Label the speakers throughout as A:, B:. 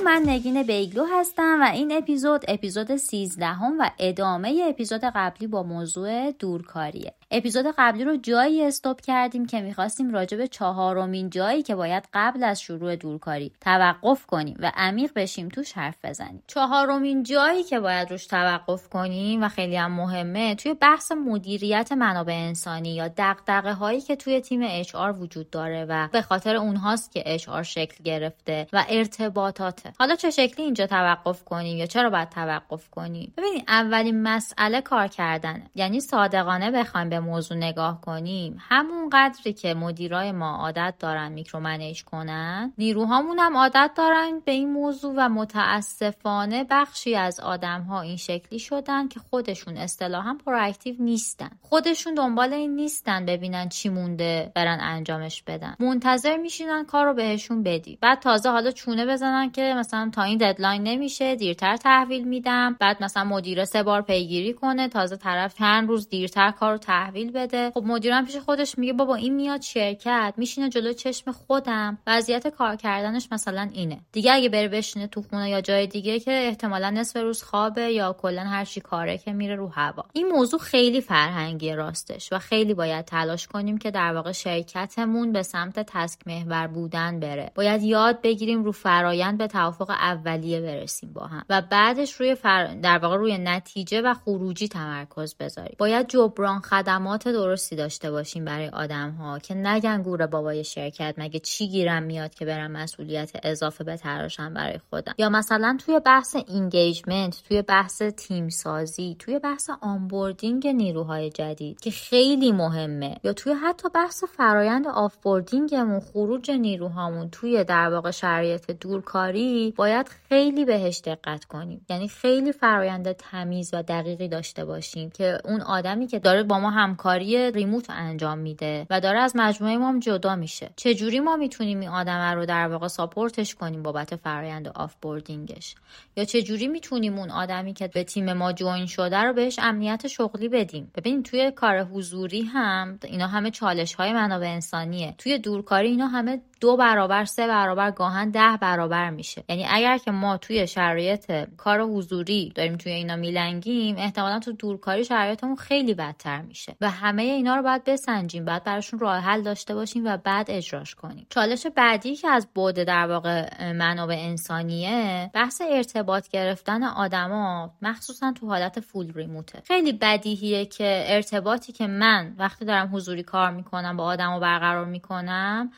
A: سلام من نگین بیگلو هستم و این اپیزود اپیزود 13 هم و ادامه اپیزود قبلی با موضوع دورکاریه. اپیزود قبلی رو جایی استوب کردیم که می‌خواستیم راجع به چهارمین جایی که باید قبل از شروع دورکاری توقف کنیم و عمیق بشیم توش حرف بزنیم. چهارمین جایی که باید روش توقف کنیم و خیلی هم مهمه توی بحث مدیریت منابع انسانی یا دقدقه هایی که توی تیم اچ وجود داره و به خاطر اونهاست که اچ شکل گرفته و ارتباطاته. حالا چه شکلی اینجا توقف کنیم یا چرا باید توقف کنیم؟ ببینید اولین مسئله کار کردنه یعنی صادقانه بخوایم به موضوع نگاه کنیم همون قدری که مدیرای ما عادت دارن micromanage کنن. نیروهامون هم عادت دارن به این موضوع و متاسفانه بخشی از آدم ها این شکلی شدن که خودشون اصطلاحا proactive نیستن. خودشون دنبال این نیستن ببینن چی مونده برن انجامش بدن. منتظر میشینن کار رو بهشون بدی. بعد تازه حالا چونه بزنن که مثلا تا این deadline نمیشه دیرتر تحویل میدم. بعد مثلا مدیر سه بار پیگیری کنه تازه طرف چند روز دیرتر کار رو تحویل بده. خب مدیرم پیش خودش میگه بابا این میاد شرکت میشینه جلو چشم خودم. وضعیت کار کردنش مثلا اینه. دیگه اگه بره بشینه تو خونه یا جای دیگه که احتمالا نصف روز خوابه یا کلا هر چی کاره که میره رو هوا. این موضوع خیلی فرهنگی راستش و خیلی باید تلاش کنیم که در واقع شرکتمون به سمت task محور بودن بره. باید یاد بگیریم رو فرایند به توافق اولیه برسیم با هم و بعدش روی فر... در واقع روی نتیجه و خروجی تمرکز بذاریم. باید جبران خدمات درستی داشته باشیم برای آدم ها که نگن گور بابای شرکت مگه چی گیرم میاد که برم مسئولیت اضافه بتراشم برای خودم؟ یا مثلا توی بحث engagement توی بحث تیم سازی توی بحث onboarding نیروهای جدید که خیلی مهمه یا توی حتی بحث فرایند offboarding مون خروج نیروهامون توی در واقع شرایط دورکاری باید خیلی بهش دقت کنیم. یعنی خیلی فرایند تمیز و دقیقی داشته باشیم که اون آدمی که داره با ما همکاری remote انجام میده و داره از مجموعه ما جدا میشه. چجوری ما می‌تونیم این آدم رو در واقع support ش کنیم بابت فرایند offboarding ش یا چجوری می‌تونیم اون آدمی که به تیم ما join شده رو بهش امنیت شغلی بدیم؟ ببین توی کار حضوری هم اینا همه چالش های منابع انسانیه. توی دورکاری اینا همه دو برابر سه برابر گاهن ده برابر میشه. یعنی اگر که ما توی شرایط کار حضوری داریم توی اینا میلنگیم احتمالا تو دورکاری شرایطمون خیلی بدتر میشه. و همه اینا رو باید بسنجیم. بعد براشون راه حل داشته باشیم و بعد اجراش کنیم. چالش بعدی که از بود در واقع منابع انسانیه بحث ارتباط گرفتن آدما مخصوصا تو حالت فول ریموته خیلی بدیهیه که ارتباطی که من وقتی دارم حضوری کار می‌کنم با آدمو برقرار می‌کنم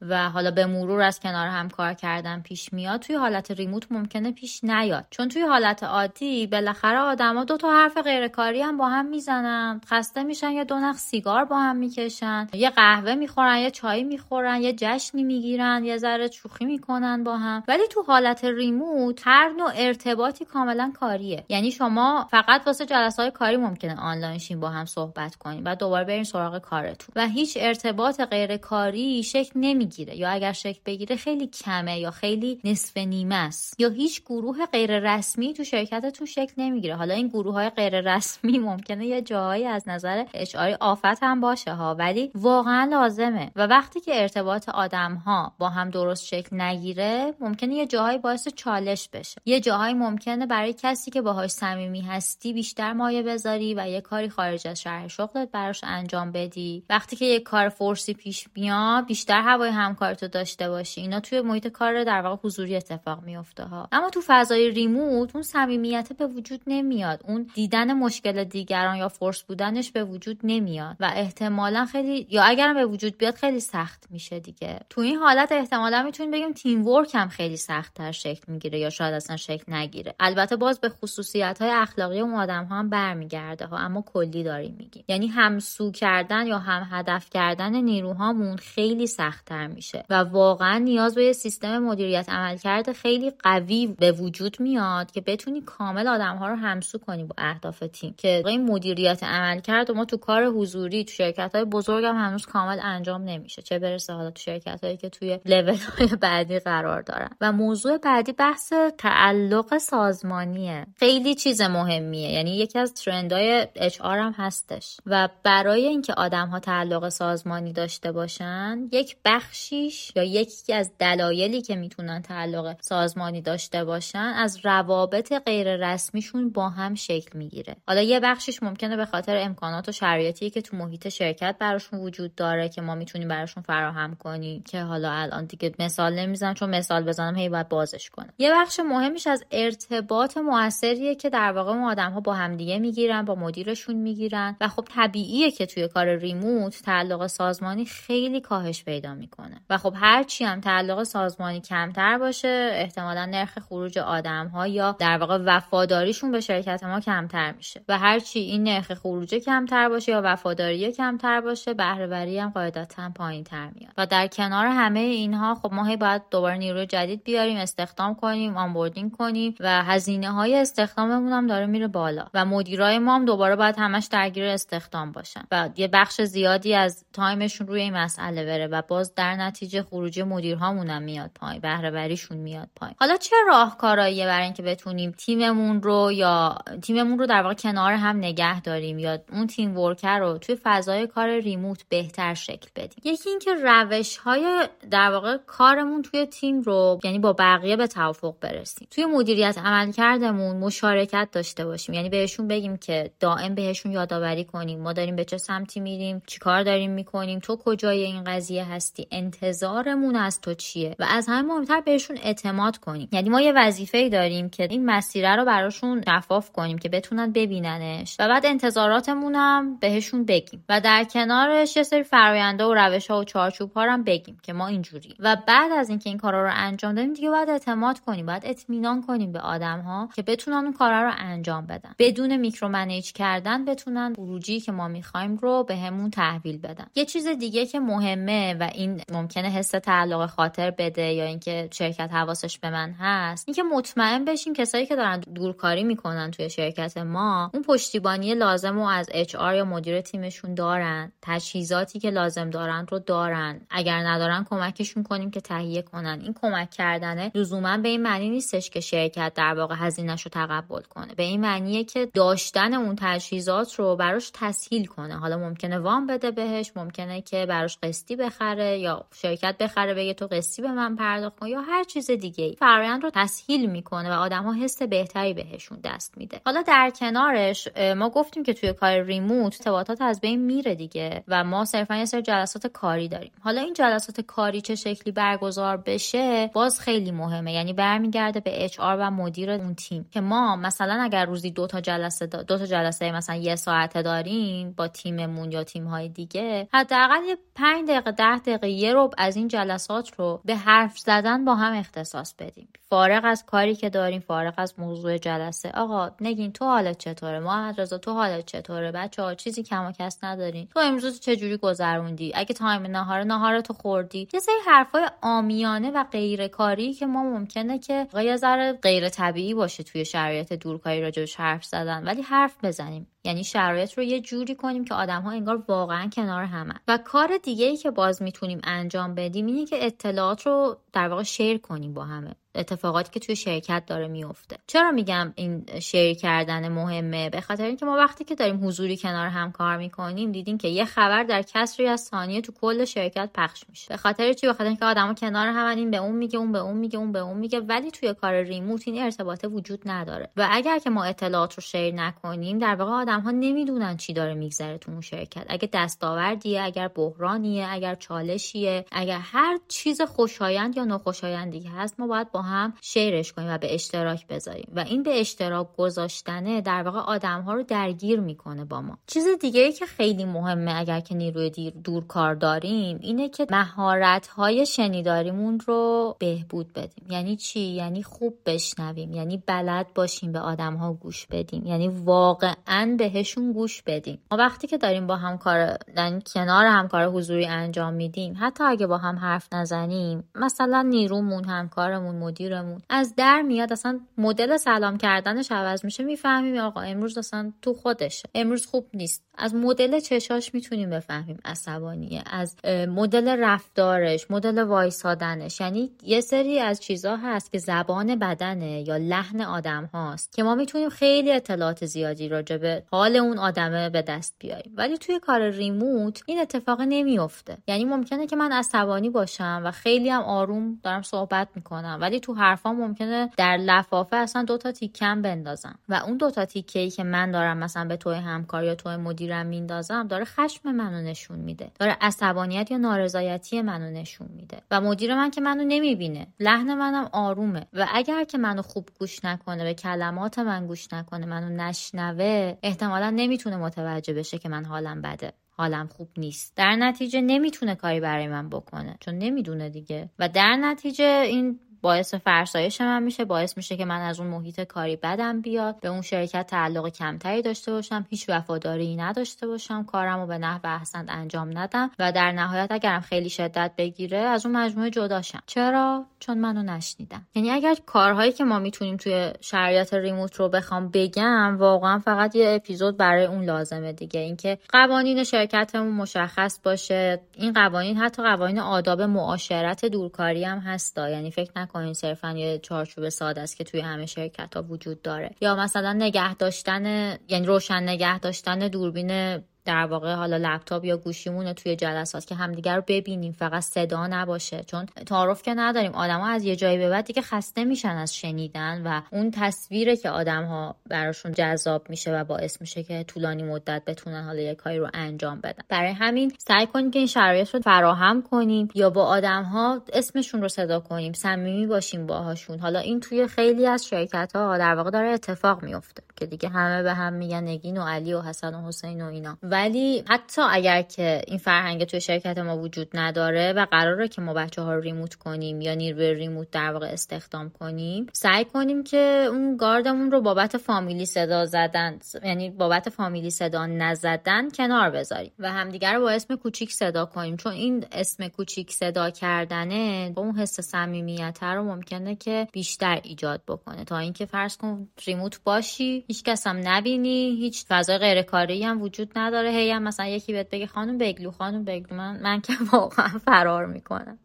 A: و حالا به مرور از کنار هم کار کردن پیش میاد توی حالت ریموت ممکنه پیش نیاد. چون توی حالت عادی بالاخره آدما دو تا حرف غیرکاری هم با هم می‌زنن. خسته میشن یا دو نخ سیگار با هم می‌کشن. یه قهوه می‌خورن یه چای می‌خورن یه جشنی می‌گیرن یه ذره شوخی می‌کنن با هم. ولی تو حالت ریموت هر نوع ارتباطی کاملا کاریه. یعنی شما فقط واسه جلسه های کاری ممکنه آنلاین شین با هم صحبت کنین و دوباره برین سراغ کارتون. و هیچ ارتباط غیرکاری شکل نمی نمی‌گیره یا اگر شکل بگیره خیلی کمه یا خیلی نصف نیمه است. یا هیچ گروه غیر رسمی تو شرکتتون شکل نمی‌گیره. حالا این گروه های غیر رسمی ممکنه یه جایی از نظر اشعاری آفت هم باشه ها ولی واقعا لازمه. و وقتی که ارتباط آدم ها با هم درست شکل نگیره ممکنه یه جاهایی باعث چالش بشه. یه جاهایی ممکنه برای کسی که باهاش صمیمی هستی بیشتر مایه بذاری و یه کاری خارج از شهر شغلت براش انجام بدی. وقتی که یه کار فورسی پیش میاد بیشتر هوای همکارتو داشته باشی. اینا توی محیط کار در واقع حضوری اتفاق میفته ها. اما تو فضای ریموت اون صمیمیت به وجود نمیاد. اون دیدن مشکل دیگران یا فورس بودنش به وجود نمیاد. و احتمالا خیلی یا اگرم به وجود بیاد خیلی سخت میشه دیگه. تو این حالت احتمالا می‌تونیم بگیم تیم ورک هم خیلی سخت تر شکل می‌گیره یا شاید اصلا شکل نگیره. البته باز به خصوصیت های اخلاقی اون آدم ها هم برمیگرده ها. اما کلی داریم میگیم. یعنی همسو کردن یا هم هدف کردن نیروهامون خیلی سختتر میشه. و واقعا نیاز به یه سیستم مدیریت عملکرد خیلی قوی به وجود میاد که بتونی کامل آدم ها رو همسو کنی با اهداف تیم. که این مدیریت عملکرد ما تو کار حضوری تو شرکت های بزرگ هم هنوز کامل انجام نمیشه. چه برسه حالا تو شرکت هایی که توی لول های بعدی قرار دارن. و موضوع بعدی بحث تعلق سازمانیه. خیلی چیز مهمیه. یعنی یکی از ترندهای اچ هم هستش. و برای اینکه آدم ها تعلق سازمانی داشته باشن یک بخش بخشیش یا یکی از دلایلی که می‌تونن تعلق سازمانی داشته باشن از روابط غیر رسمیشون با هم شکل می‌گیره. حالا یه بخشیش ممکنه به خاطر امکانات و شرایطی که تو محیط شرکت براشون وجود داره که ما می‌تونیم براشون فراهم کنیم که حالا الان دیگه مثال نمی‌زنم چون مثال بزنم هی باید بازش کنم. یه بخش مهمیش از ارتباط موثریه که در واقع ما آدم ها با همدیگه می‌گیرن با مدیرشون می‌گیرن و خب طبیعیه که توی کار remote تعلق سازمانی خیلی کاهش پیدا می‌کنه. و خب هرچی هم تعلق سازمانی کمتر باشه احتمالا نرخ خروج آدم ها یا در واقع وفاداریشون به شرکت ما کمتر میشه. و هرچی این نرخ خروج کمتر باشه یا وفاداری کمتر باشه بهره‌وری هم قاعدتا پایین تر میاد. و در کنار همه اینها خب ما هی باید دوباره نیروی جدید بیاریم استخدام کنیم onboarding کنیم و هزینه های استخداممون هم داره میره بالا. و مدیرای ما هم دوباره باید همش درگیر استخدام باشن. و یه بخش زیادی از time شون روی این مسئله بره و باز در نتیجه خروجی هم میاد پایین بهره‌وریشون میاد پایین. حالا چه راهکارهاییه برای اینکه بتونیم تیممون رو یا تیممون رو در واقع کنار هم نگه داریم یا اون تیم ورکر رو توی فضای کار ریموت بهتر شکل بدیم؟ یکی اینکه روش های در واقع کارمون توی تیم رو یعنی با بقیه به توافق برسیم. توی مدیریت عملکردمون مشارکت داشته باشیم. یعنی بهشون بگیم که دائم بهشون یادآوری کنیم. ما داریم به چه سمتی میریم؟ چیکار داریم می‌کنیم؟ تو کجای این قضیه هستی؟ انتظارمون از تو چیه و از همه مهمتر بهشون اعتماد کنیم. یعنی ما یه وظیفه داریم که این مسیره رو براشون شفاف کنیم که بتونن ببیننش و بعد انتظاراتمون هم بهشون بگیم و در کنارش یه سری فراینده و روش ها و چارچوب ها هم بگیم که ما اینجوری و بعد از اینکه این کارا رو انجام دادیم دیگه باید اعتماد کنیم باید اطمینان کنیم به آدم ها که بتونن اون کارا رو انجام بدن. بدون میکرو منیج کردن بتونن خروجی که ما می‌خوایم رو بهمون تحویل بدن. یه چیز دیگه که مهمه و این ممکنه حس تعلق خاطر بده یا اینکه شرکت حواسش به من هست. اینکه مطمئن بشیم کسایی که دارن دورکاری می‌کنن توی شرکت ما اون پشتیبانی لازم رو از اچ یا مدیر تیمشون دارن. تجهیزاتی که لازم دارن رو دارن. اگر ندارن کمکشون کنیم که تهیه کنن. این کمک کردنه لزوما به این معنی نیستش که شرکت در واقع هزینهش رو تقبل کنه. به این معنیه که داشتن اون تجهیزات رو براش تسهیل کنه. حالا ممکنه وام بده بهش ممکنه که براش قسطی بخره یا شرکت بخره بگه تو قسطی به من پرداخت کن یا هر چیز دیگه ای. فرآیند رو تسهیل می‌کنه و آدما حس بهتری بهشون دست میده. حالا در کنارش ما گفتیم که توی کار ریموت ارتباطات از بین میره دیگه و ما صرفا یه سری جلسات کاری داریم. حالا این جلسات کاری چه شکلی برگزار بشه باز خیلی مهمه. یعنی برمیگرده به اچ و مدیر اون تیم که ما مثلا اگر روزی دو تا جلسه دو تا جلسه مثلا یه ساعته داریم با تیممون یا تیم های دیگه حداقل یه 5 دقیقه 10 دقیقه یه رب از این جلسات رو به حرف زدن با هم اختصاص بدیم. فارغ از کاری که داریم فارغ از موضوع جلسه. آقا نگین تو حالت چطوره؟ ما رضا تو حالت چطوره؟ بچه ها چیزی کم و کس ندارین. تو امروز چجوری گذروندی؟ اگه time نهار نهارتو خوردی. یه سری حرفای عامیانه و غیر کاری که ما ممکنه که یه ذره غیر طبیعی باشه توی شرایط دورکاری راجبش حرف زدن. ولی حرف بزنیم. یعنی شرایط رو یه جوری کنیم که آدم ها انگار واقعا کنار همه. و کار دیگه ای که باز می‌تونیم انجام بدیم اینه که اطلاعات رو در واقع share کنیم با همه. اتفاقاتی که توی شرکت داره میفته. چرا میگم این share کردن مهمه؟ به خاطر اینکه ما وقتی که داریم حضوری کنار هم کار می‌کنیم دیدیم که یه خبر در کسری از ثانیه تو کل شرکت پخش میشه. به خاطر چی؟ به خاطر اینکه آدما کنار هم این به اون میگه اون به اون میگه اون به اون میگه ولی توی کار ریموت این ارتباط وجود نداره. و اگر که ما اطلاعات رو شیر نکنیم در واقع آدم ها نمی‌دونن چی داره میگذره تو اون شرکت. اگه دستاوردیه اگر بحرانیه اگر چالشیه اگر هر چیز خوشایند یا ناخوشایندی هست ما باید با هم شیرش کنیم و به اشتراک بذاریم. و این به اشتراک گذاشتنه در واقع آدم ها رو درگیر می‌کنه با ما. چیز دیگه ای که خیلی مهمه اگر که نیروی دیر دور کار داریم اینه که مهارت های شنیداریمون رو بهبود بدیم. یعنی چی؟ یعنی خوب بشنویم. یعنی بلد باشیم به آدم ها گوش بدیم. یعنی واقعا بهشون گوش بدیم. ما وقتی که داریم با همکار یعنی کنار همکار حضوری انجام میدیم حتی اگه با هم حرف نزنیم مثلا نیرومون همکارمون مدیرمون. از در میاد اصلا مدل سلام کردنش عوض میشه. می‌فهمیم آقا امروز اصلا تو خودشه. امروز خوب نیست. از مدل چشاش می‌تونیم بفهمیم عصبانیه. از مدل رفتارش مدل وایسادنش. یعنی یه سری از چیزها هست که زبان بدنه یا لحن آدم هاست که ما می‌تونیم خیلی اطلاعات زیادی راجع به حال اون آدمه به دست بیاریم ولی توی کار ریموت این اتفاق نمیافته. یعنی ممکنه که من عصبانی باشم و خیلی هم آروم دارم صحبت می‌کنم ولی تو حرفا ممکنه در لفافه اصلا دوتا تیکم بندازم. و اون دوتا تیکه ای که من دارم مثلا به توی همکار یا توی مدیرم میندازم داره خشم منو نشون میده. داره عصبانیت یا نارضایتی منو نشون میده. و مدیر من که منو نمی‌بینه. لحن منم آرومه. و اگر که منو خوب گوش نکنه به کلمات من گوش نکنه منو نشنوه احتمالا نمی‌تونه متوجه بشه که من حالم بده. حالم خوب نیست. در نتیجه نمی‌تونه کاری برای من بکنه. چون نمی‌دونه دیگه. و در نتیجه این باعث فرسایش من میشه باعث میشه که من از اون محیط کاری بدم بیاد به اون شرکت تعلق کمتری داشته باشم هیچ وفاداری نداشته باشم کارم رو به نحو احسن انجام ندم و در نهایت اگرم خیلی شدت بگیره از اون مجموعه جداشم چرا؟ چون منو نشنیدم یعنی اگر کارهایی که ما می‌تونیم توی شرایط ریموت رو بخوام بگم واقعا فقط یه اپیزود برای اون لازمه دیگه. اینکه قوانین شرکتمون مشخص باشه این قوانین حتی قوانین آداب معاشرت دورکاری هم هستا یعنی فکر نکنین صرفا یه چارچوب ساده است که توی همه شرکت ها وجود داره. یا مثلا نگه داشتن یعنی روشن نگه داشتن دوربین در واقع حالا لپتاپ یا گوشیمون توی جلسات که همدیگر رو ببینیم فقط صدا نباشه. چون تعارف که نداریم. آدما از یه جایی به بعد دیگه خسته میشن از شنیدن و اون تصویره که آدم ها براشون جذاب میشه و باعث میشه که طولانی مدت بتونن حالا یه کاری رو انجام بدن. برای همین سعی کنیم که این شرایط رو فراهم کنیم یا با آدم ها اسمشون رو صدا کنیم صمیمی باشیم باهاشون. حالا این توی خیلی از شرکت ها در واقع داره اتفاق میفته که دیگه همه به هم میگن نگین و علی و حسن و حسین و اینا. ولی حتی اگر که این فرهنگ توی شرکت ما وجود نداره و قراره که ما بچه ها رو ریموت کنیم یا نیروی ریموت در واقع استخدام کنیم سعی کنیم که اون گاردمون رو بابت فامیلی صدا زدن یعنی بابت فامیلی صدا نزدن کنار بذاریم و همدیگر رو با اسم کوچیک صدا کنیم. چون این اسم کوچیک صدا کردنه با اون حس صمیمیت رو ممکنه که بیشتر ایجاد بکنه. تا اینکه فرض کن ریموت باشی هیچ کس هم نبینی هیچ فضای غیرکاری هم وجود نداره. هی هم مثلا یکی بهت بگه خانم بگلو خانم بگلو من من که واقعا فرار می‌کنم.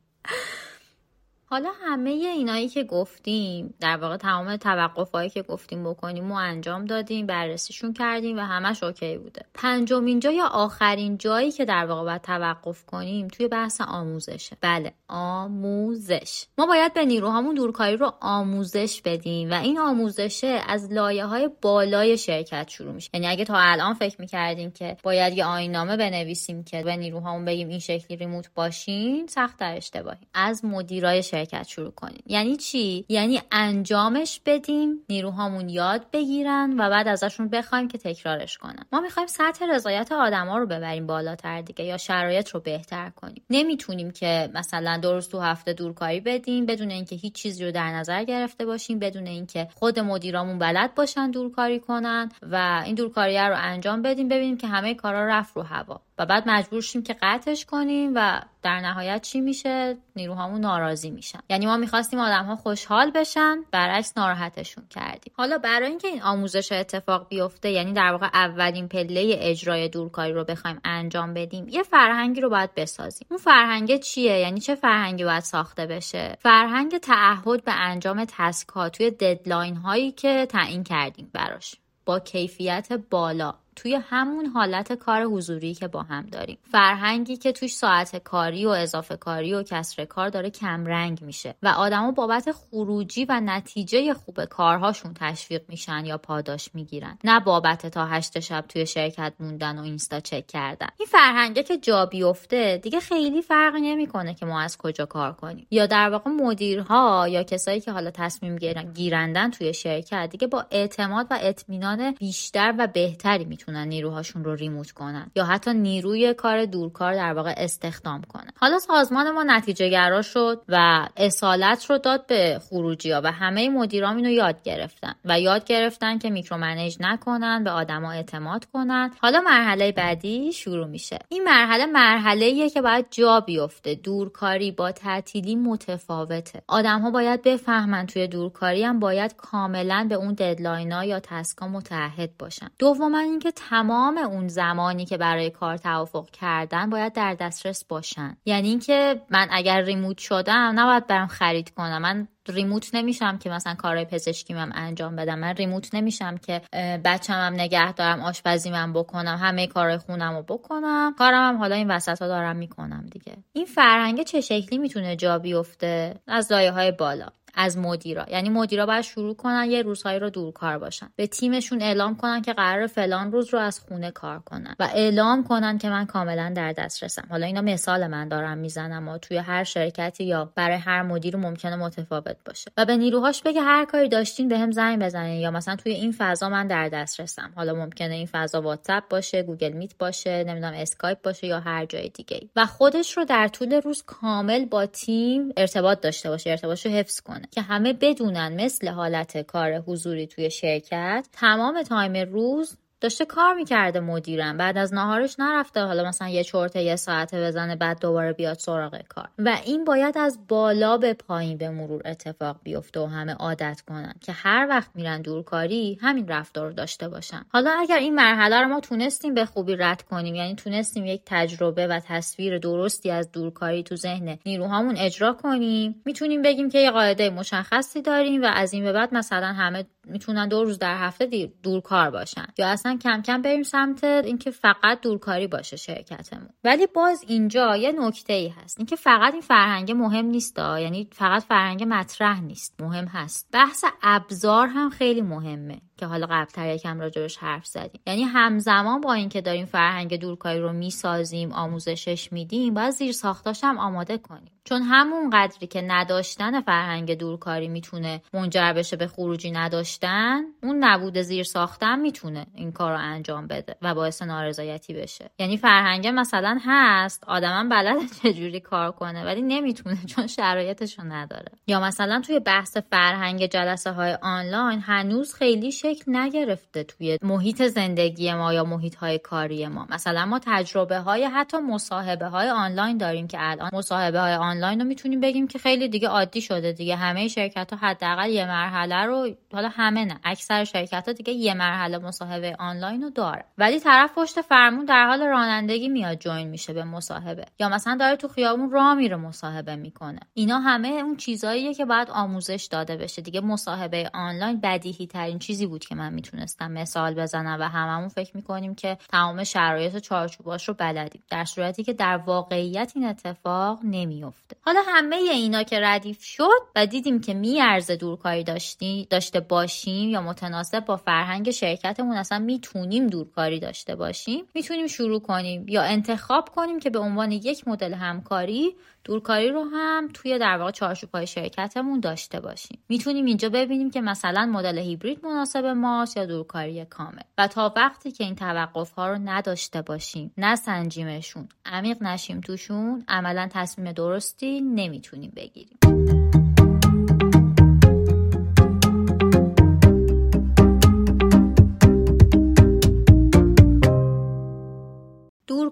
A: حالا همه اینایی که گفتیم در واقع تمام توقفهایی که گفتیم بکنیم و انجام دادیم بررسیشون کردیم و همش اوکی بوده. پنجمین جا یا آخرین جایی که در واقع باید توقف کنیم توی بحث آموزشه. بله آموزش. ما باید به نیروهامون دورکاری رو آموزش بدیم و این آموزشه از لایه های بالای شرکت شروع میشه. یعنی اگه تا الان فکر می‌کردیم که باید یه آینامه بنویسیم که به نیروهامون بگیم این شکلی ریموت باشین سخت در اشتباهی از مدیرای شرکت. شرکت شروع کنیم. یعنی چی؟ یعنی انجامش بدیم نیروهامون یاد بگیرن و بعد ازشون بخوایم که تکرارش کنن. ما می‌خوایم سطح رضایت آدما رو ببریم بالاتر دیگه یا شرایط رو بهتر کنیم. نمی‌تونیم که مثلا دو روز تو هفته دورکاری بدیم بدون اینکه هیچ چیزی رو در نظر گرفته باشیم بدون اینکه خود مدیرامون بلد باشن دورکاری کنن و این دورکاری رو انجام بدیم ببینیم که همه کارا رفت رو هوا. و بعد مجبور شیم که قطعش کنیم و در نهایت چی میشه؟ نیروهامون ناراضی میشن. یعنی ما می‌خواستیم آدم ها خوشحال بشن برعکس ناراحتشون کردیم. حالا برای اینکه این آموزش اتفاق بیفته یعنی در واقع اولین پله اجرای دورکاری رو بخوایم انجام بدیم یه فرهنگی رو باید بسازیم. اون فرهنگ چیه؟ یعنی چه فرهنگی باید ساخته بشه؟ فرهنگ تعهد به انجام تسک توی ددلاین هایی که تعیین کردیم براش. با کیفیت بالا. توی همون حالت کار حضوری که با هم داریم. فرهنگی که توش ساعت کاری و اضافه کاری و کسر کار داره کمرنگ میشه و آدما بابت خروجی و نتیجه خوب کارهاشون تشویق میشن یا پاداش می‌گیرن. نه بابت تا هشت شب توی شرکت موندن و اینستا چک کردن. این فرهنگه که جا بیفته دیگه خیلی فرقی نمی‌کنه که ما از کجا کار کنیم. یا در واقع مدیرها یا کسایی که حالا تصمیم گیرنده ان توی شرکت دیگه با اعتماد و اطمینان بیشتر و بهتری می‌تونن نیروهاشون رو remote کنن یا حتی نیروی کار دورکار در واقع استخدام کنن. حالا سازمان ما نتیجه گرا شد و اصالت رو داد به خروجی ها و همه مدیران اینو یاد گرفتن و یاد گرفتن که micromanage نکنن به آدما اعتماد کنن. حالا مرحله بعدی شروع میشه. این مرحله مرحله که باید جا بیفته. دورکاری با تعطیلی متفاوته. آدم ها باید بفهمن توی دورکاری هم باید کاملا به اون deadline یا task ا متعهد باشن. دوما اینکه تمام اون زمانی که برای کار توافق کردن باید در دسترس باشن. یعنی اینکه من اگر ریموت شدم نباید برم خرید کنم. من ریموت نمیشم که مثلا کارهای پزشکی هم انجام بدم. من ریموت نمیشم که بچم هم نگه دارم آشپزی من بکنم همه کارهای خونم رو بکنم. کارم هم حالا این وسط ها دارم می‌کنم دیگه. این فرهنگ چه شکلی می‌تونه جا بیفته؟ از لایه های بالا. از مدیرا. یعنی مدیرا باید شروع کنن یه روزهایی رو دور کار باشن. به تیمشون اعلام کنن که قرار فلان روز رو از خونه کار کنن و اعلام کنن که من کاملا در دسترسم. حالا اینا مثال من دارم می‌زنم و توی هر شرکتی یا برای هر مدیر ممکنه متفاوت باشه. و به نیروهاش بگه هر کاری داشتین به هم زنگ بزنین یا مثلا توی این فضا من در دسترسم. حالا ممکنه این فضا واتساپ باشه گوگل میت باشه نمی‌دونم اسکایپ باشه یا هر جای دیگه و خودش رو در طول روز کامل با تیم ارتباط داشته باشه ارتباطش رو حفظ کنه. که همه بدونن مثل حالت کار حضوری توی شرکت تمام time روز داشته کار می‌کرده نمی‌دونم بعد از ناهارش نرفته حالا مثلا یه چرته یه ساعته بزنه بعد دوباره بیاد سراغ کار. و این باید از بالا به پایین به مرور اتفاق بیفته و همه عادت کنن که هر وقت میرن دورکاری همین رفتار رو داشته باشن. حالا اگر این مرحله رو ما تونستیم به خوبی رد کنیم یعنی تونستیم یک تجربه و تصویر درستی از دورکاری تو ذهن نیروهامون اجرا کنیم می‌تونیم بگیم که یه قاعده مشخصی داریم و از این به بعد مثلا همه می‌تونن دو روز در هفته دورکار باشن. یا اصلا کم کم بریم سمت اینکه فقط دورکاری باشه شرکتمون. ولی باز اینجا یه نکته ای هست. اینکه فقط این فرهنگ مهم نیست یعنی فقط فرهنگ مطرح نیست. مهم هست. بحث ابزار هم خیلی مهمه. که حالا قبلتر یکم راجبش حرف زدیم. یعنی همزمان با اینکه داریم فرهنگ دورکاری رو می‌سازیم آموزشش میدیم باید زیر ساختاش هم آماده کنیم. چون همون قدری که نداشتن فرهنگ دورکاری می‌تونه منجر بشه به خروجی نداشتن اون نبود زیر ساختن می‌تونه این کار رو انجام بده و باعث نارضایتی بشه. یعنی فرهنگ مثلا هست آدما بلد چجوری کار کنه ولی نمی‌تونه چون شرایطش نداره. یا مثلا توی بحث فرهنگ جلسه های آنلاین هنوز خیلی شکل نگرفته توی محیط زندگی ما یا محیط های کاری ما. مثلا ما تجربه های حتی مصاحبه های آنلاین داریم که الان مصاحبه های آنلاین رو می‌تونیم بگیم که خیلی دیگه عادی شده. دیگه همه شرکت ها حداقل یه مرحله رو حالا همه نه اکثر شرکت ها دیگه یه مرحله مصاحبه آنلاین رو داره. ولی طرف پشت فرمون در حال رانندگی میاد جوین میشه به مصاحبه. یا مثلا داره تو خیابون راه میره مصاحبه می‌کنه. اینا همه اون چیزاییه که باید آموزش داده بشه. دیگه مصاحبه آنلاین بدیهی ترین چیزی بود که من می‌تونستم مثال بزنم و هممون فکر می‌کنیم که تمام شرایط و چارچوباش رو بلدیم. در صورتی که در واقعیت این اتفاق نمیفته حالا همه اینا که ردیف شد و دیدیم که میارزه دورکاری داشتی داشته باشیم یا متناسب با فرهنگ شرکتمون اصلا می‌تونیم دورکاری داشته باشیم می‌تونیم شروع کنیم یا انتخاب کنیم که به عنوان یک مدل همکاری دورکاری رو هم توی در واقع شرکتمون داشته باشیم. می‌تونیم اینجا ببینیم که مثلا مدل هیبرید مناسب ماست یا دورکاری کامل. و تا وقتی که این توقف ها رو نداشته باشیم نسنجیمشون عمیق نشیم توشون عملا تصمیم درستی نمی‌تونیم بگیریم.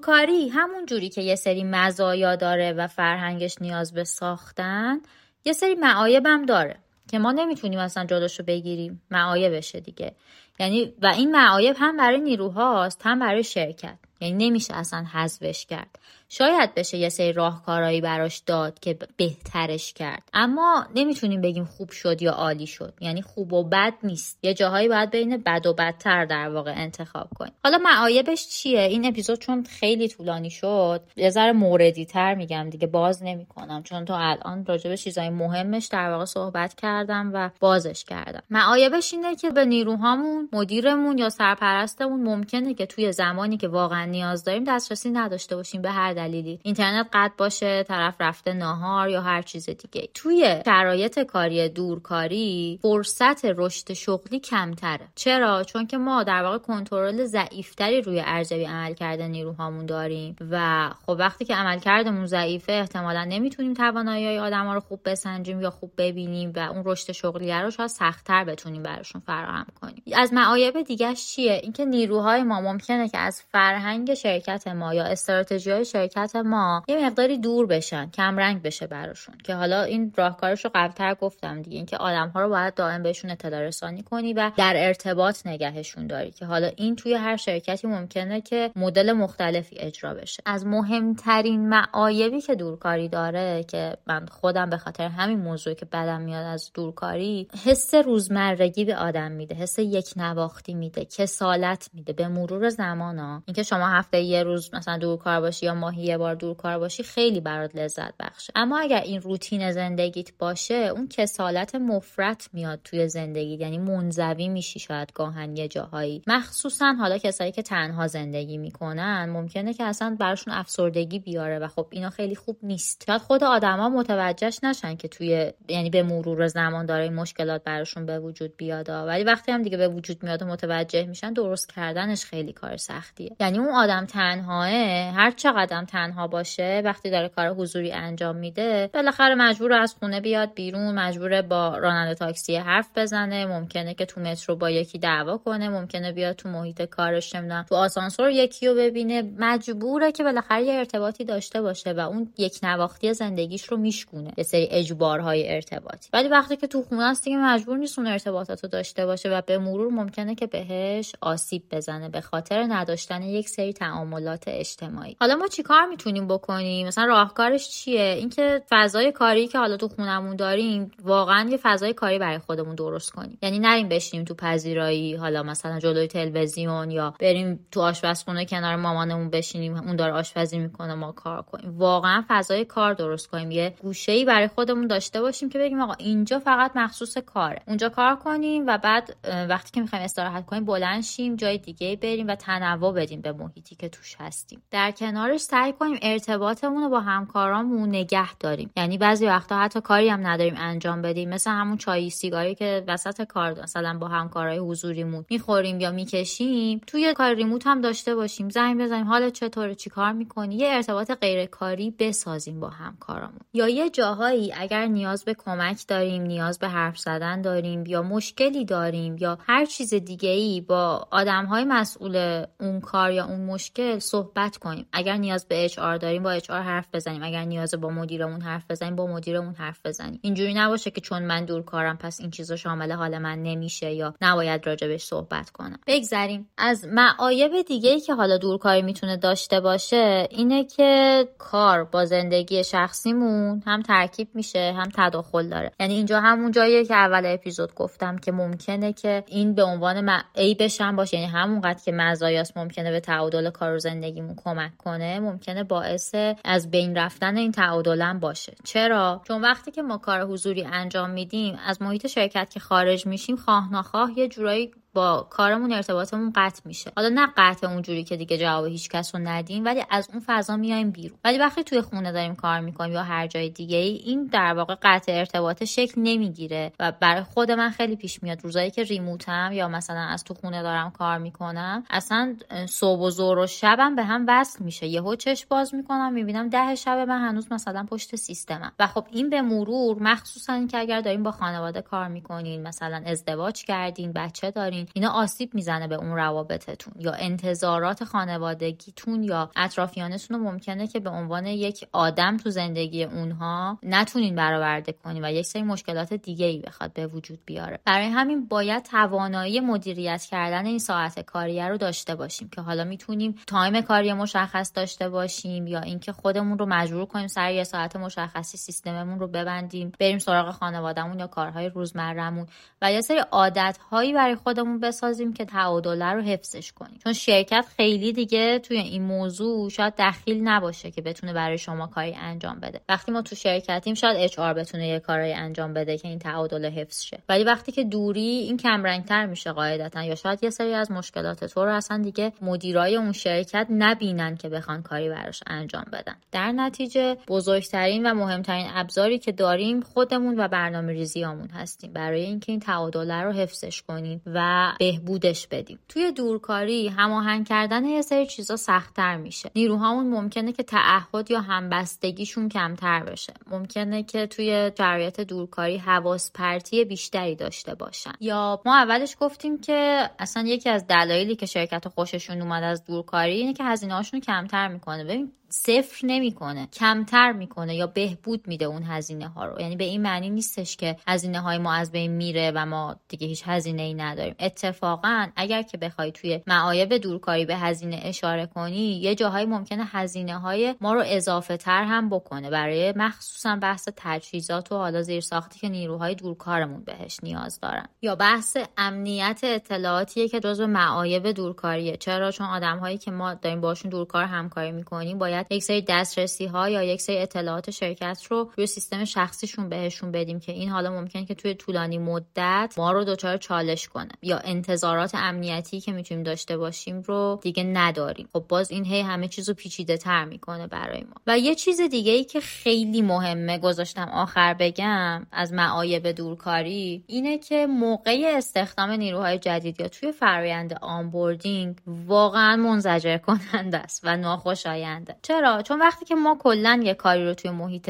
A: دورکاری همون جوری که یه سری مزایا داره و فرهنگش نیاز به ساختن یه سری معایب هم داره که ما نمی‌تونیم اصلا جلوش رو بگیریم معایبشه دیگه. یعنی و این معایب هم برای نیروهاست هم برای شرکت. یعنی نمیشه اصلا حذفش کرد. شاید بشه یه سری راهکارهایی براش داد که بهترش کرد. اما نمی‌تونیم بگیم خوب شد یا عالی شد. یعنی خوب و بد نیست. یه جاهایی باید بین بد و بدتر در واقع انتخاب کنیم. حالا معایبش چیه؟ این اپیزود چون خیلی طولانی شد یه ذره موردی تر میگم دیگه باز نمی‌کنم. چون تو الان راجع به چیزای مهمش در واقع صحبت کردم و بازش کردم. معایبش اینه که به نیروهامون مدیرمون یا سرپرستمون ممکنه که توی زمانی که واقعا نیاز داریم دسترسی نداشته باشیم به هر دلیلی. اینترنت قطع باشه طرف رفته ناهار یا هر چیز دیگه توی شرایط کاری دورکاری فرصت رشد شغلی کمتره. چرا؟ چون که ما در واقع کنترل ضعیفتری روی ارزیابی عملکرد نیروهامون داریم و خب وقتی که عملکردمون ضعیفه احتمالا نمی‌تونیم توانایی آدما رو خوب بسنجیم یا خوب ببینیم و اون رشد شغلی رو شاید سختتر بتونیم براشون فراهم کنیم. از معایب دیگه چیه؟ اینکه نیروهای ما ممکنه که از فرهنگ شرکت ما یا استراتژی های شرکت ما یه مقداری دور بشن کم رنگ بشه براشون. که حالا این راهکارش رو قبلتر گفتم دیگه. اینکه آدم ها رو باید دائم بهشون اطلاع رسانی کنی و در ارتباط نگهشون داری که حالا این توی هر شرکتی ممکنه که مدل مختلفی اجرا بشه. از مهمترین معایبی که دورکاری داره که من خودم به خاطر همین موضوع که بدم میاد از دورکاری حس روزمرگی به آدم میده حس یک نواختی میده کسالت میده. به مرور زمان اینکه شما هفته یه روز مثلا دورکار باشی یا ماهی یه بار دورکار باشی خیلی برات لذت بخشه. اما اگر این روتین زندگیت باشه اون کسالت مفرت میاد توی زندگی یعنی منزوی میشی شاید گاهن یه جاهایی. مخصوصا حالا کسایی که تنها زندگی می‌کنن ممکنه که اصلا براشون افسردگی بیاره و خب اینا خیلی خوب نیست. شاید خود آدما متوجهش نشن که توی یعنی به مرور زمان داره مشکلات براشون به وجود بیاد. ولی وقتی هم دیگه به وجود میاد و متوجه میشن درست کردنش خیلی کار سختیه. یعنی اون آدم تنهاه هر چقدر تنها باشه وقتی داره کار حضوری انجام میده بالاخره مجبور از خونه بیاد بیرون مجبور با راننده تاکسی حرف بزنه ممکنه که تو مترو با یکی دعوا کنه ممکنه بیاد تو محیط کارش نمی‌دونم تو آسانسور یکی رو ببینه. مجبوره که بالاخره یه ارتباطی داشته باشه و اون یک نواختی زندگیش رو میشکونه یه سری اجبارهای ارتباطی. ولی وقتی که تو خونه است دیگه مجبور نیست اون ارتباطات داشته باشه و به مرور ممکنه که بهش آسیب بزنه به خاطر نداشتن یک سری تعاملات اجتماعی. حالا ما چیکار می‌تونیم بکنیم؟ مثلا راهکارش چیه؟ اینکه فضای کاری که حالا تو خونمون داریم واقعا یه فضای کاری برای خودمون درست کنیم. یعنی نریم بشینیم تو پذیرایی حالا مثلا جلوی تلویزیون یا بریم تو آشپزخونه کنار مامانمون بشینیم اون داره آشپزی می‌کنه ما کار کنیم. واقعا فضای کار درست کنیم. یه گوشه برای خودمون داشته باشیم که بگیم آقا اینجا فقط مخصوص کاره. اونجا کار کنیم و بعد وقتی که می‌خوایم استراحت کنیم بلند شیم جای دیگه بریم و تنوع بدیم به محیطی که توش هستیم. در کنارش سعی کنیم ارتباطمون رو با همکارامون نگه داریم. یعنی بعضی وقتا حتی کاری هم نداریم انجام بدیم. مثل همون چای سیگاری که وسط کار مثلا با همکارای حضوریمون می‌خوریم یا می‌کشیم. توی کار ریموت هم داشته باشیم. زنگ بزنیم. حالا چطوره؟ چیکار می‌کنی؟ یه ارتباط غیرکاری بسازیم با همکارامون. یا یه جاهایی اگر نیاز به کمک داریم نیاز به حرف زدن داریم یا مشکلی داریم یا هر چیز دیگه ای با آدم های مسئول اون کار یا اون مشکل صحبت کنیم. اگر نیاز به اچ داریم با اچ حرف بزنیم. اگر نیاز با مدیرمون حرف بزنیم با مدیرمون حرف بزنیم. اینجوری نباشه که چون من دور کارم پس این چیزا شامل حال من نمیشه یا نباید راجبش صحبت کنم. بگذریم. از معایب دیگه ای که حالا دورکاری می‌تونه داشته باشه اینه که کار با زندگی شخصیمون هم ترکیب میشه هم تداخل داره. یعنی اینجا همون جاییه که اول اپیزود گفتم که ممکنه که این به عنوان م... عیبش هم باشه. یعنی همونقدر که مزایاست ممکنه به تعادل کار و زندگیمون کمک کنه ممکنه باعث از بین رفتن این تعادل باشه. چرا؟ چون وقتی که ما کار حضوری انجام میدیم از محیط شرکت که خارج میشیم خواه نخواه یه جورایی با کارمون ارتباطمون قطع میشه. حالا نه قطع اونجوری که دیگه جواب هیچ کس رو ندیم ولی از اون فضا میایم بیرون. ولی وقتی توی خونه داریم کار می‌کنیم یا هر جای دیگه ای این در واقع قطع ارتباط شکل نمی‌گیره و برای خود من خیلی پیش میاد. روزایی که ریموتم یا مثلا از تو خونه دارم کار می‌کنم اصلا صبح و ظهر و شبم به هم وصل میشه. یهو چشم باز می‌کنم می‌بینم ده شب من هنوز مثلا پشت سیستمم. و خب این به مرور مخصوصا که اگر داریم با خانواده کار می‌کنین مثلا ازدواج کردین بچه دارین اینا آسیب می‌زنه به اون روابطتون یا انتظارات خانوادگیتون یا اطرافیانتون رو ممکنه که به عنوان یک آدم تو زندگی اونها نتونین برآورده کنین و یک سری مشکلات دیگه ای بخواد به وجود بیاره. برای همین باید توانایی مدیریت کردن این ساعت کاریه رو داشته باشیم که حالا می‌تونیم time کاری مشخص داشته باشیم یا اینکه خودمون رو مجبور کنیم سر یه ساعت مشخصی سیستممون رو ببندیم بریم سراغ خانواده‌مون یا کارهای روزمرهمون و یه سری عادتهایی برای خودمون بسازیم که تعادله رو حفظش کنیم. چون شرکت خیلی دیگه توی این موضوع شاید دخیل نباشه که بتونه برای شما کاری انجام بده. وقتی ما تو شرکتیم شاید اچ آر بتونه یه کاری انجام بده که این تعادل حفظ شه. ولی وقتی که دوری این کمرنگتر میشه قاعدتا. یا شاید یه سری از مشکلات تو رو اصلا دیگه مدیرای اون شرکت نبینن که بخوان کاری براش انجام بدن. در نتیجه بزرگترین و مهمترین ابزاری که داریم خودمون و برنامه ریزیامون هستیم. برای اینکه این تعادله رو حفظش کنیم و بهبودش بدیم. توی دورکاری هماهنگ کردن یه سری چیزا سختتر میشه. نیروهامون ممکنه که تعهد یا همبستگیشون کمتر بشه. ممکنه که توی شرایط دورکاری حواس پرتی بیشتری داشته باشن. یا ما اولش گفتیم که اصلا یکی از دلایلی که شرکت خوششون اومد از دورکاری اینه که هزینه کمتر می‌کنه. ببین صفر نمی‌کنه کمتر می‌کنه یا بهبود میده اون هزینه ها رو. یعنی به این معنی نیستش که هزینه های ما از بین میره و ما دیگه هیچ هزینه ای نداریم. اتفاقا اگر که بخوای توی معایب دورکاری به هزینه اشاره کنی یه جاهایی ممکنه هزینه های ما رو اضافه تر هم بکنه. برای مخصوصا بحث تجهیزات و حالا زیر ساختی که نیروهای دورکارمون بهش نیاز دارن. یا بحث امنیت اطلاعاتیه که جزو معایب دورکاریه. چرا؟ چون آدم هایی که ما داریم باشون دورکار همکاری می‌کنیم باید یک سری دسترسی ها یا یک سری اطلاعات شرکت رو روی سیستم شخصیشون بهشون بدیم که این حالا ممکن که توی طولانی مدت ما رو دچار چالش کنه یا انتظارات امنیتی که می‌تونیم داشته باشیم رو دیگه نداریم. خب باز این هی همه چیز رو پیچیده تر می‌کنه برای ما. و یه چیز دیگه ای که خیلی مهمه گذاشتم آخر بگم از معایب دورکاری اینه که موقع استخدام نیروهای جدید یا توی فرایند آنبوردینگ واقعا منزجر کننده است و ناخوشاینده چرا؟ چون وقتی که ما کلا یه کاری رو توی محیط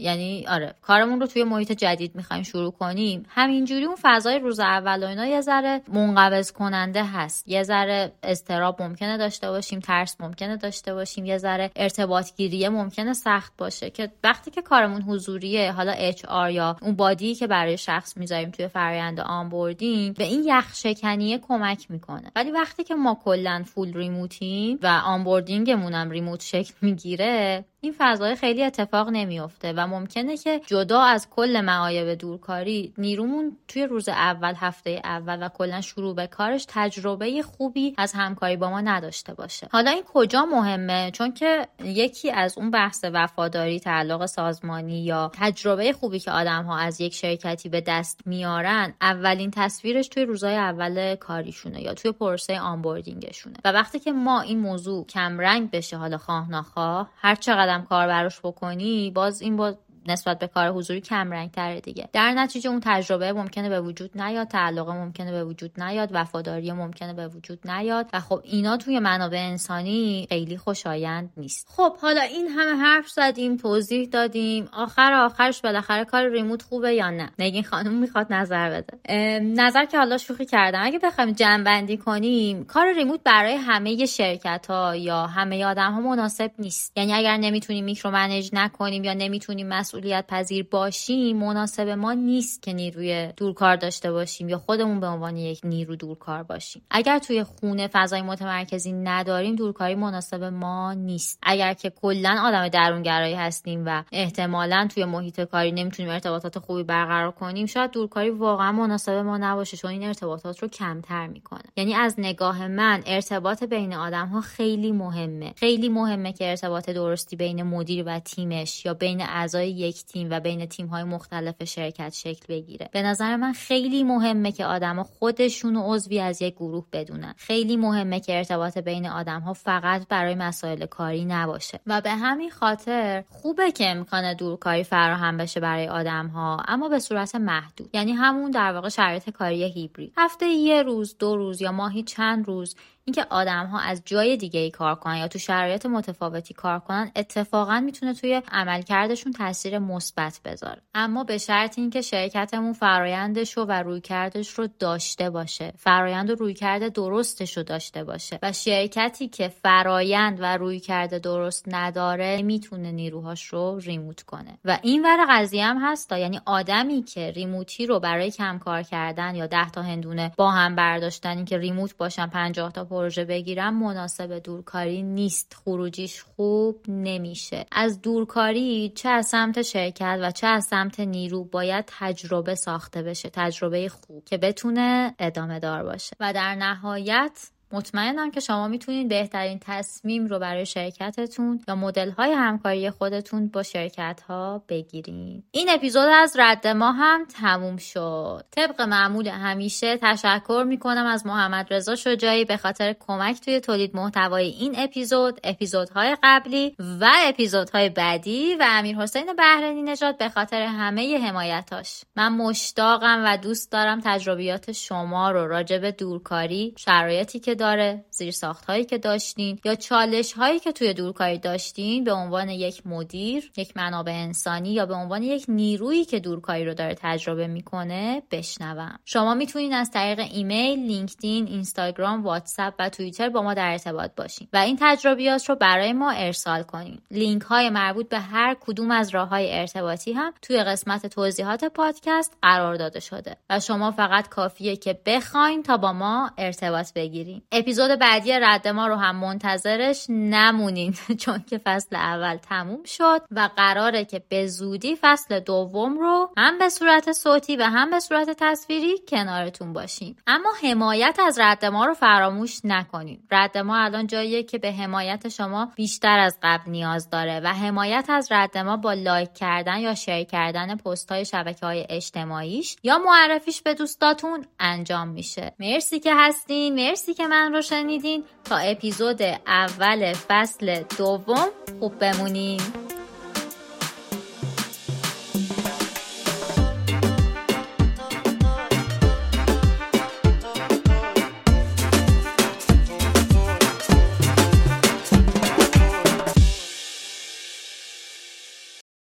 A: یعنی آره کارمون رو توی محیط جدید می‌خوایم شروع کنیم همینجوری اون فضای روز اول و اینا یه ذره منقبض کننده هست. یه ذره استرس ممکنه داشته باشیم ترس ممکنه داشته باشیم یه ذره ارتباط گیریه ممکنه سخت باشه که وقتی که کارمون حضوریه حالا HR یا اون buddy ای که برای شخص می‌ذاریم توی فرآیند onboarding به این یخ شکنیه کمک می‌کنه. ولی وقتی که ما کلا full remote یم و onboarding مون هم remote شکل می‌گیره. این فضا خیلی اتفاق نمیافته و ممکنه که جدا از کل معایب دورکاری نیرومون توی روز اول هفته اول و کلا شروع به کارش تجربه خوبی از همکاری با ما نداشته باشه. حالا این کجا مهمه؟ چون که یکی از اون بحث وفاداری تعلق سازمانی یا تجربه خوبی که آدم ها از یک شرکتی به دست میارن اولین تصویرش توی روزای اول کاریشونه یا توی پروسه آنبوردینگشونه. و وقتی که ما این موضوع کمرنگ بشه حالا خواه نخواه هر چقدر قدم کار براش بکنی باز این با نسبت به کار حضوری کم رنگ تره دیگه. در نتیجه اون تجربه ممکنه به وجود نیاد تعلق ممکنه به وجود نیاد وفاداری ممکنه به وجود نیاد و خب اینا توی منابع انسانی خیلی خوشایند نیست. خب حالا این همه حرف زدیم توضیح دادیم. آخر آخرش بالاخره کار ریموت خوبه یا نه؟ نگین خانم می‌خواد نظر بده. نظر که حالا شوخی کردم. اگه بخوایم جمع بندی کنیم کار ریموت برای همه شرکت ها یا همه آدم ها مناسب نیست. یعنی اگر نمی‌تونیم میکرو منیج نکنیم یا نمی‌تونیم مسئولیت پذیر باشیم مناسب ما نیست که نیروی دورکار داشته باشیم یا خودمون به عنوان یک نیرو دورکار باشیم. اگر توی خونه فضای متمرکزی نداریم دورکاری مناسب ما نیست. اگر که کلا آدم درونگرایی هستیم و احتمالا توی محیط کاری نمی‌تونیم ارتباطات خوبی برقرار کنیم شاید دورکاری واقعا مناسب ما نباشه چون این ارتباطات رو کمتر می‌کنه. یعنی از نگاه من ارتباط بین آدم ها خیلی مهمه. خیلی مهمه که ارتباط درستی بین مدیر و تیمش یا بین اعضای یک تیم و بین تیم های مختلف شرکت شکل بگیره. به نظر من خیلی مهمه که آدما خودشون و عضوی از یک گروه بدونن. خیلی مهمه که ارتباط بین آدم ها فقط برای مسائل کاری نباشه. و به همین خاطر خوبه که امکان دورکاری فراهم بشه برای آدم ها اما به صورت محدود. یعنی همون در واقع شرایط کاری هیبرید. هفته یه روز دو روز یا ماهی چند روز اینکه آدم ها از جای دیگه ای کار کنن یا تو شرایط متفاوتی کار کنن اتفاقا می‌تونه توی عملکردشون تاثیر مثبت بذاره. اما به شرط اینکه شرکتمون فرایندش رو و رویکردش رو داشته باشه فرایند و رویکرد درستش رو داشته باشه و شرکتی که فرایند و رویکرد درست نداره می‌تونه نیروهاش رو ریموت کنه. و این ور قضیه هم هست یعنی آدمی که ریموتی رو برای کم کار کردن یا ده تا هندونه با هم برداشتن که ریموت باشن 50 تا پروژه بگیرم مناسب دورکاری نیست. خروجیش خوب نمیشه. از دورکاری چه از سمت شرکت و چه از سمت نیرو باید تجربه ساخته بشه تجربه خوب که بتونه ادامه دار باشه. و در نهایت مطمئنم که شما می‌تونید بهترین تصمیم رو برای شرکتتون یا مدل های همکاری خودتون با شرکت ها بگیرید این اپیزود از رد ما هم تموم شد. طبق معمول همیشه تشکر می‌کنم از محمدرضا شجاعی به خاطر کمک توی تولید محتوای این اپیزود اپیزودهای قبلی و اپیزودهای بعدی و امیرحسین بهرنی نژاد به خاطر همه حمایتاش. من مشتاقم و دوست دارم تجربیات شما رو راجع به دورکاری شرایطی که داره زیر ساخت هایی که داشتین یا چالش هایی که توی دورکاری داشتین به عنوان یک مدیر یک منابع انسانی یا به عنوان یک نیرویی که دورکاری رو داره تجربه می‌کنه بشنوم. شما می‌تونین از طریق ایمیل لینکدین اینستاگرام واتساپ و توییتر با ما در ارتباط باشین و این تجربیات رو برای ما ارسال کنین. لینک های مربوط به هر کدوم از راه های ارتباطی هم توی قسمت توضیحات پادکست قرار داده شده و شما فقط کافیه که بخواین تا با ما ارتباط بگیرین. اپیزود بعدی رد ما رو هم منتظرش نمونین چون که فصل اول تموم شد و قراره که به زودی فصل دوم رو هم به صورت صوتی و هم به صورت تصویری کنارتون باشیم. اما حمایت از رد ما رو فراموش نکنید رد ما الان جاییه که به حمایت شما بیشتر از قبل نیاز داره و حمایت از رد ما با لایک کردن یا شیر کردن پست های شبکه های اجتماعیش یا معرفیش به دوستاتون انجام میشه. مرسی که هستین مرسی که من رو شنیدین. تا اپیزود اول فصل دوم خوب بمونین.